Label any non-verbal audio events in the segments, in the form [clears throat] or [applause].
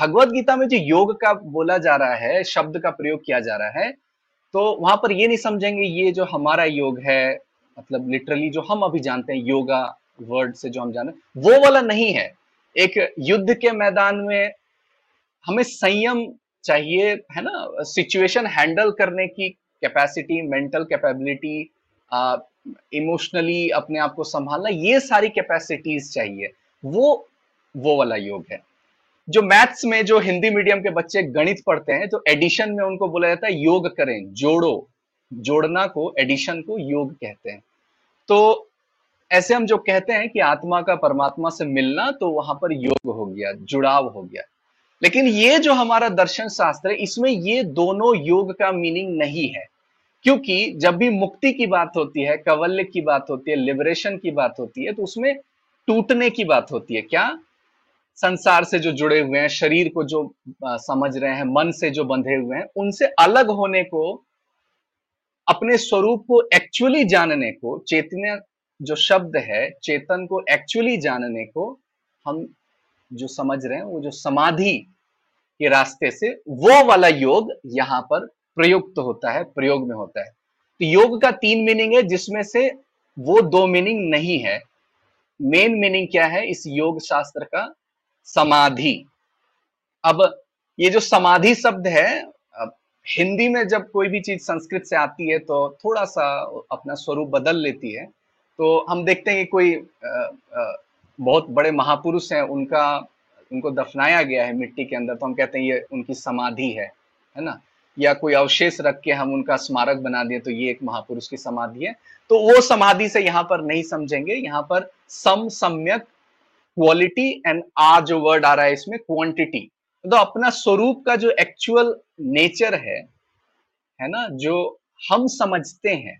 भगवत गीता में जो योग का बोला जा रहा है, शब्द का प्रयोग किया जा रहा है तो वहाँ पर ये नहीं समझेंगे ये जो हमारा योग है मतलब लिटरली जो हम अभी जानते हैं, योगा वर्ड से जो हम जाने, वो वाला नहीं है। एक युद्ध के मैदान में हमें संयम चाहिए, है ना? सिचुएशन हैंडल करने की कैपेसिटी मेंटल कैपेबिलिटी इमोशनली अपने आप को संभालना, ये सारी कैपेसिटीज चाहिए। वो वो वाला योग है। जो मैथ्स में जो हिंदी मीडियम के बच्चे गणित पढ़ते हैं तो एडिशन में उनको बोला जाता है योग करें, जोड़ो। जोड़ना को, एडिशन को योग कहते हैं। तो ऐसे हम जो कहते हैं कि आत्मा का परमात्मा से मिलना तो वहाँ पर योग हो गया, जुड़ाव हो गया। लेकिन ये जो हमारा दर्शन शास्त्र है, इसमें ये दोनों योग का मीनिंग नहीं है। क्योंकि जब भी मुक्ति की बात होती है, कवल्य की बात होती है, लिबरेशन की बात होती है तो उसमें टूटने की बात होती है। क्या? संसार से जो जुड़े हुए हैं, शरीर को जो समझ रहे हैं, मन से जो बंधे हुए हैं, उनसे अलग होने को, अपने स्वरूप को एक्चुअली जानने को, चेतना जो शब्द है, चेतन को एक्चुअली जानने को, हम जो समझ रहे हैं, वो जो समाधि के रास्ते से, वो वाला योग यहाँ पर प्रयुक्त तो होता है, प्रयोग में होता है। तो योग का तीन मीनिंग है, जिसमें से वो दो मीनिंग नहीं है। मेन मीनिंग क्या है? इस योग शास्त्र का समाधि। अब ये जो समाधि शब्द है हिंदी में जब कोई भी चीज़ संस्कृत से आती है तो थोड़ा सा अपना स्वरूप बदल लेती है। तो हम देखते हैं कि कोई बहुत बड़े महापुरुष हैं, उनका, उनको दफनाया गया है मिट्टी के अंदर तो हम कहते हैं ये उनकी समाधि है है ना? या कोई अवशेष रख के हम उनका स्मारक बना दिए तो ये एक महापुरुष की समाधि है। तो वो समाधि से यहाँ पर नहीं समझेंगे, यहाँ पर सम सम्यक क्वालिटी एंड आ जो वर्ड आ रहा है इसमें क्वांटिटी तो अपना स्वरूप का जो एक्चुअल नेचर है है ना, जो हम समझते हैं,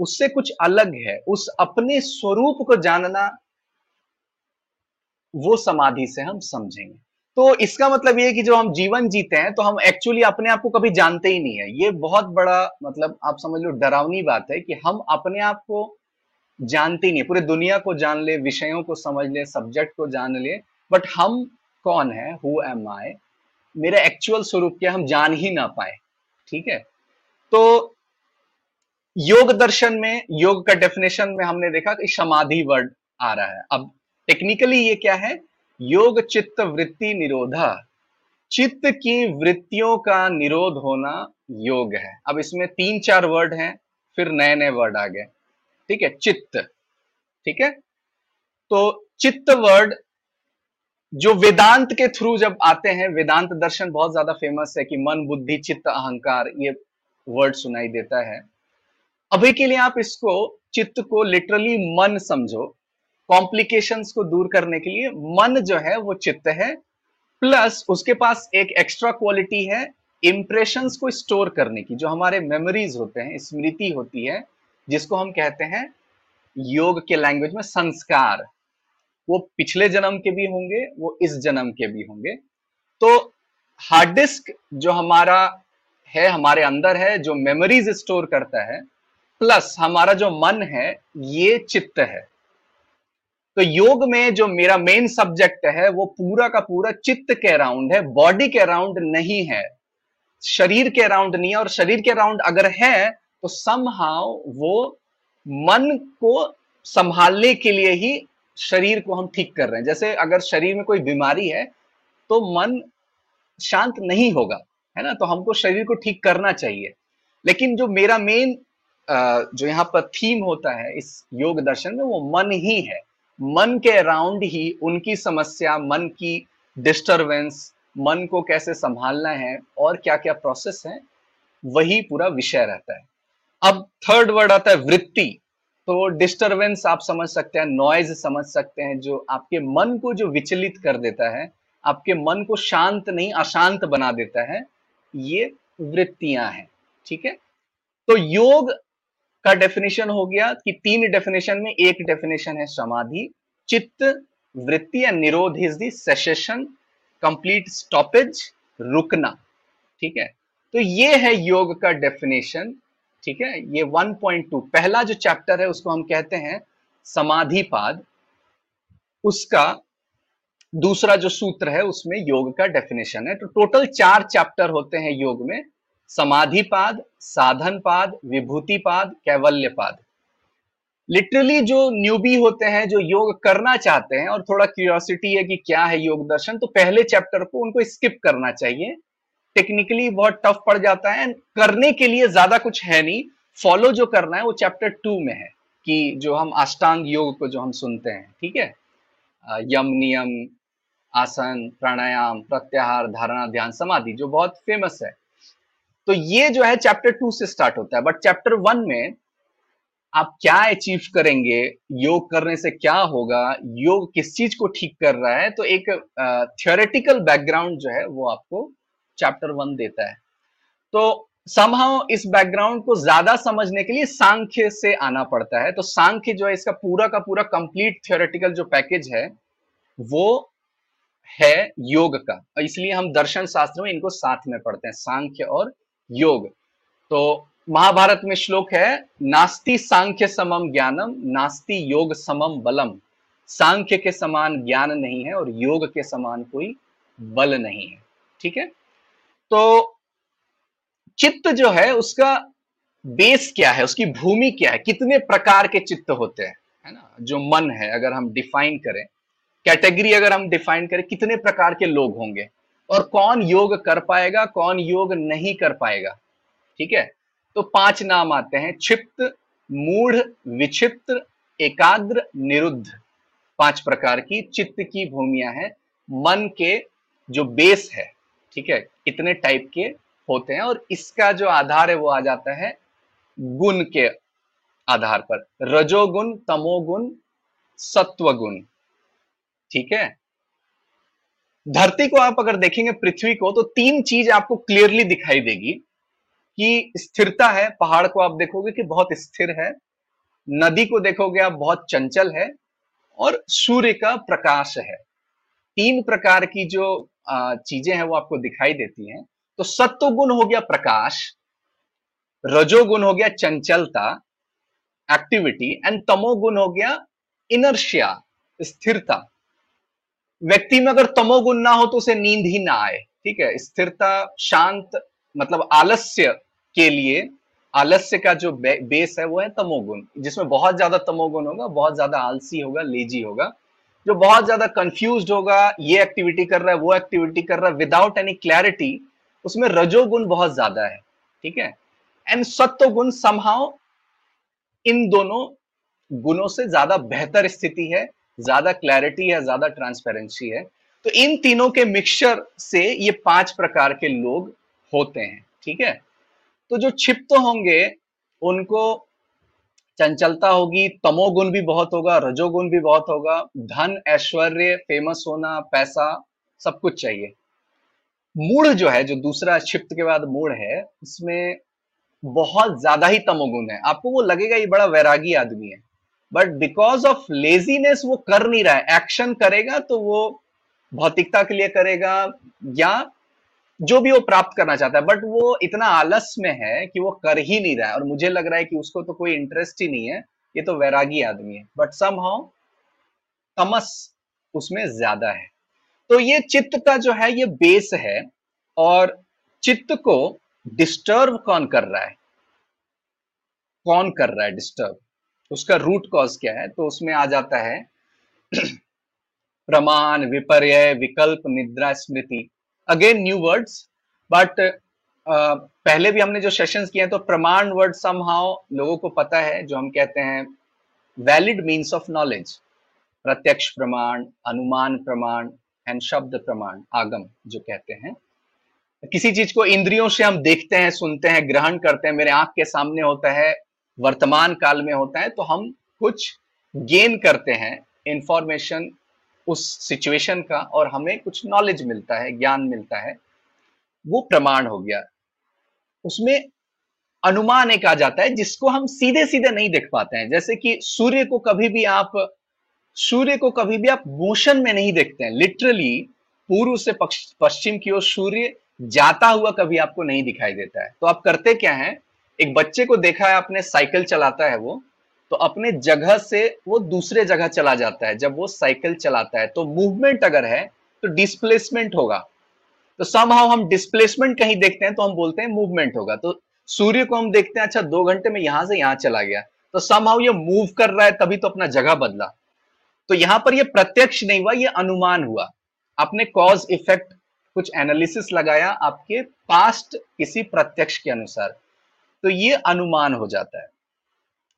उससे कुछ अलग है. उस अपने स्वरूप को जानना वो समाधि से हम समझेंगे. तो इसका मतलब ये कि जो हम जीवन जीते हैं तो हम एक्चुअली अपने आप को कभी जानते ही नहीं है. ये बहुत बड़ा मतलब आप समझ लो डरावनी बात है कि हम अपने आप को जानते नहीं, पूरे दुनिया को जान ले, विषयों को समझ ले सब्जेक्ट को जान ले। बट हम कौन है? हु एम आई मेरा एक्चुअल स्वरूप क्या हम जान ही ना पाए। ठीक है? तो योग दर्शन में, योग का डेफिनेशन में हमने देखा कि समाधि वर्ड आ रहा है। अब टेक्निकली ये क्या है? योग चित्त वृत्ति निरोधा। चित्त की वृत्तियों का निरोध होना योग है। अब इसमें तीन चार वर्ड हैं, फिर नए नए वर्ड आ गए। ठीक है? चित्त। ठीक है? तो चित्त वर्ड जो वेदांत के थ्रू जब आते हैं, वेदांत दर्शन बहुत ज़्यादा फ़ेमस है कि मन, बुद्धि, चित्त, अहंकार, ये वर्ड सुनाई देता है। अभी के लिए आप इसको, चित्त को लिटरली मन समझो। कॉम्प्लिकेशंस को दूर करने के लिए मन जो है, वो चित्त है। प्लस उसके पास एक एक्स्ट्रा क्वालिटी है इंप्रेशंस को स्टोर करने की, जो हमारे मेमोरीज होते हैं, स्मृति होती है जिसको हम कहते हैं योग के लैंग्वेज में संस्कार। वो पिछले जन्म के भी होंगे, वो इस जन्म के भी होंगे। तो हार्ड डिस्क जो हमारा है, हमारे अंदर है, जो मेमोरीज स्टोर करता है प्लस हमारा जो मन है, ये चित्त है। तो योग में जो मेरा मेन सब्जेक्ट है, वो पूरा का पूरा चित्त के अराउंड है बॉडी के अराउंड नहीं है। शरीर के अराउंड नहीं है और शरीर के अराउंड अगर है तो समहाउ वो मन को संभालने के लिए ही शरीर को हम ठीक कर रहे हैं। जैसे अगर शरीर में कोई बीमारी है तो मन शांत नहीं होगा, है ना? तो हमको शरीर को ठीक करना चाहिए। लेकिन जो मेरा मेन जो यहाँ पर थीम होता है इस योग दर्शन में, वो मन ही है। मन के अराउंड ही उनकी समस्या, मन की डिस्टरबेंस मन को कैसे संभालना है और क्या क्या प्रोसेस है, वही पूरा विषय रहता है। अब थर्ड वर्ड आता है वृत्ति। तो डिस्टरबेंस आप समझ सकते हैं नॉइज़ समझ सकते हैं, जो आपके मन को जो विचलित कर देता है, आपके मन को शांत नहीं, अशांत बना देता है, ये वृत्तियाँ हैं, ठीक है? तो योग का डेफिनेशन हो गया कि तीन डेफिनेशन में एक डेफिनेशन है समाधि, चित्त, वृत्ति या निरोध is the cessation complete stoppage रुकना, ठीक है? तो ये है योग का डेफिनेशन ठीक है? ये 1.2 पहला जो चैप्टर है, उसको हम कहते हैं समाधि पाद उसका दूसरा जो सूत्र है, उसमें योग का डेफिनेशन है। तो टोटल चार चैप्टर होते हैं योग में। समाधिपाद, साधनपाद, विभूतिपाद, कैवल्यपाद। लिटरली जो न्यूबी होते हैं, जो योग करना चाहते हैं, और थोड़ा क्यूरियोसिटी है कि क्या है योग दर्शन तो पहले चैप्टर को उनको स्किप करना चाहिए। टेक्निकली बहुत टफ पड़ जाता है। एंड करने के लिए ज़्यादा कुछ है नहीं। फॉलो जो करना है वो चैप्टर टू में है कि जो हम अष्टांग योग को जो हम सुनते हैं, ठीक है? यम नियम, आसन, प्राणायाम, प्रत्याहार, धारणा, ध्यान, समाधि, जो बहुत फ़ेमस है। तो ये जो है चैप्टर टू से स्टार्ट होता है। बट चैप्टर वन में आप क्या अचीव करेंगे? योग करने से क्या होगा? योग किस चीज़ को ठीक कर रहा है? तो एक थियोरेटिकल बैकग्राउंड जो है वो आपको चैप्टर वन देता है। तो समहाउ इस बैकग्राउंड को ज़्यादा समझने के लिए सांख्य से आना पड़ता है। तो सांख्य जो है, इसका पूरा का पूरा कंप्लीट थियोरेटिकल जो पैकेज है, वो है योग का। इसलिए हम दर्शन शास्त्र में इनको साथ में पढ़ते हैं, सांख्य और योग। तो महाभारत में श्लोक है, नास्ति सांख्य समम ज्ञानम, नास्ति योग समम बलम। सांख्य के समान ज्ञान नहीं है और योग के समान कोई बल नहीं है। ठीक है? तो चित्त जो है, उसका बेस क्या है? उसकी भूमि क्या है? कितने प्रकार के चित्त होते हैं? है ना? जो मन है, अगर हम डिफाइन करें कैटेगरी अगर हम डिफाइन करें, कितने प्रकार के लोग होंगे? और कौन योग कर पाएगा, कौन योग नहीं कर पाएगा? ठीक है? तो पाँच नाम आते हैं, क्षिप्त, मूढ़ विचित्र एकाग्र, निरुद्ध। पाँच प्रकार की चित्त की भूमिया है। मन के जो बेस है ठीक है इतने टाइप के होते हैं और इसका जो आधार है वो आ जाता है गुण के आधार पर। रजोगुण, तमोगुण, सत्वगुण। ठीक है? धरती को आप अगर देखेंगे, पृथ्वी को तो तीन चीज़ आपको क्लियरली दिखाई देगी कि स्थिरता है। पहाड़ को आप देखोगे कि बहुत स्थिर है। नदी को देखोगे आप, बहुत चंचल है और सूर्य का प्रकाश है। तीन प्रकार की जो चीज़ें हैं वो आपको दिखाई देती हैं। तो सत्व गुण हो गया प्रकाश रजोगुण हो गया चंचलता एक्टिविटी एंड तमोगुण हो गया इनर्शिया स्थिरता। व्यक्ति में अगर तमोगुण ना हो तो उसे नींद ही ना आए ठीक है? स्थिरता शांत मतलब आलस्य के लिए आलस्य का जो बे, बेस है वो है तमोगुण। जिसमें बहुत ज़्यादा तमोगुण होगा बहुत ज़्यादा आलसी होगा लेजी होगा। जो बहुत ज़्यादा कंफ्यूज होगा, ये एक्टिविटी कर रहा है, वो एक्टिविटी कर रहा है विदाउट एनी क्लैरिटी उसमें रजोगुण बहुत ज़्यादा है, ठीक है? एंड सत्व गुण इन दोनों गुणों से ज़्यादा बेहतर स्थिति है, ज़्यादा क्लैरिटी है, ज़्यादा ट्रांसपेरेंसी है। तो इन तीनों के मिक्सचर से ये पाँच प्रकार के लोग होते हैं, ठीक है? तो जो क्षिप्त तो होंगे, उनको चंचलता होगी, तमोगुण भी बहुत होगा, रजोगुण भी बहुत होगा, धन, ऐश्वर्य फ़ेमस होना, पैसा, सब कुछ चाहिए। मूड जो है, जो दूसरा क्षिप्त के बाद मूड है, उसमें बहुत ज़्यादा ही तमोगुण है। आपको वो लगेगा, ये बड़ा वैरागी आदमी है। बट बिकॉज़ ऑफ़ लेजीनेस वो कर नहीं रहा है। एक्शन करेगा तो वो भौतिकता के लिए करेगा, या जो भी वो प्राप्त करना चाहता है बट वो इतना आलस में है कि वो कर ही नहीं रहा है। और मुझे लग रहा है कि उसको तो कोई इंटरेस्ट ही नहीं है। ये तो वैरागी आदमी है। बट सम हाउ तमस उसमें ज़्यादा है। तो ये चित्त का जो है, ये बेस है। और चित्त को डिस्टर्ब कौन कर रहा है? कौन कर रहा है डिस्टर्ब उसका रूट कॉज क्या है? तो उसमें आ जाता है [clears throat] प्रमाण, विपर्य, विकल्प, निद्रा, स्मृति। अगेन न्यू वर्ड्स बट पहले भी हमने जो सेशंस किए हैं तो प्रमाण वर्ड समहाउ लोगों को पता है, जो हम कहते हैं वैलिड मीन्स ऑफ़ नॉलेज प्रत्यक्ष प्रमाण, अनुमान प्रमाण एंड शब्द प्रमाण, आगम, जो कहते हैं। किसी चीज़ को इंद्रियों से हम देखते हैं, सुनते हैं, ग्रहण करते हैं, मेरे आँख के सामने होता है, वर्तमान काल में होता है तो हम कुछ गेन करते हैं इंफॉर्मेशन उस सिचुएशन का और हमें कुछ नॉलेज मिलता है, ज्ञान मिलता है, वो प्रमाण हो गया। उसमें अनुमान एक आ जाता है जिसको हम सीधे सीधे नहीं देख पाते हैं। जैसे कि सूर्य को कभी भी आप, सूर्य को कभी भी आप मोशन में नहीं देखते हैं। लिटरली पूर्व से पश्चिम की ओर सूर्य जाता हुआ कभी आपको नहीं दिखाई देता है। तो आप करते क्या है? एक बच्चे को देखा है आपने साइकिल चलाता है वो। तो अपने जगह से वो दूसरे जगह चला जाता है, जब वो साइकिल चलाता है। तो मूवमेंट अगर है तो डिस्प्लेसमेंट होगा। तो समहाउ हम डिस्प्लेसमेंट कहीं देखते हैं तो हम बोलते हैं मूवमेंट होगा। तो सूर्य को हम देखते हैं अच्छा दो घंटे में यहाँ से यहाँ चला गया। तो समहाउ ये मूव कर रहा है, तभी तो अपना जगह बदला। तो यहाँ पर ये प्रत्यक्ष नहीं हुआ, ये अनुमान हुआ। आपने कॉज इफ़ेक्ट कुछ एनालिसिस लगाया आपके पास्ट किसी प्रत्यक्ष के अनुसार। तो ये अनुमान हो जाता है।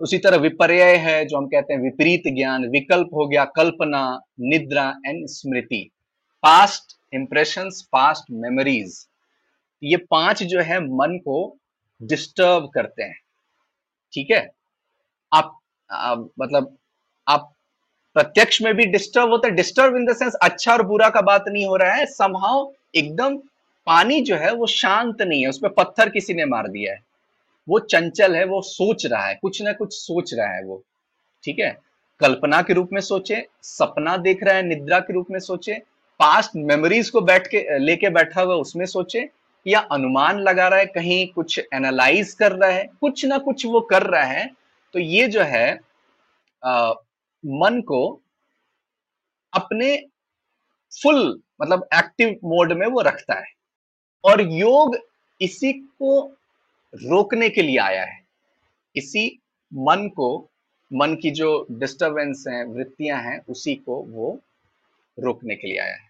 उसी तरह विपर्य है जो हम कहते हैं विपरीत ज्ञान विकल्प हो गया कल्पना निद्रा एंड स्मृति। पास्ट इंप्रेशन पास्ट मेमोरीज ये पाँच जो है मन को डिस्टर्ब करते हैं। ठीक है? आप आ, मतलब आप प्रत्यक्ष में भी डिस्टर्ब होता है। डिस्टर्ब इन द सेंस अच्छा और बुरा का बात नहीं हो रहा है। समहाउ एकदम पानी जो है वो शांत नहीं है। उसमें पत्थर किसी ने मार दिया है। वो चंचल है वो सोच रहा है कुछ ना कुछ सोच रहा है वो। ठीक है? कल्पना के रूप में सोचे सपना देख रहा है निद्रा के रूप में सोचे पास्ट मेमोरीज को बैठ के लेके बैठा हुआ उसमें सोचे या अनुमान लगा रहा है कहीं कुछ एनालाइज कर रहा है कुछ ना कुछ वो कर रहा है तो ये जो है आ, मन को अपने फुल मतलब एक्टिव मोड में वो रखता है। और योग इसी को रोकने के लिए आया है। इसी मन को, मन की जो डिस्टरबेंस है, वृत्तियाँ हैं, उसी को वो रोकने के लिए आया है।